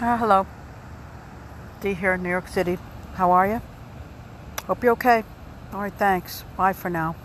Uh, hello. Dee here in New York City. How are you? Hope you're okay. All right, thanks. Bye for now.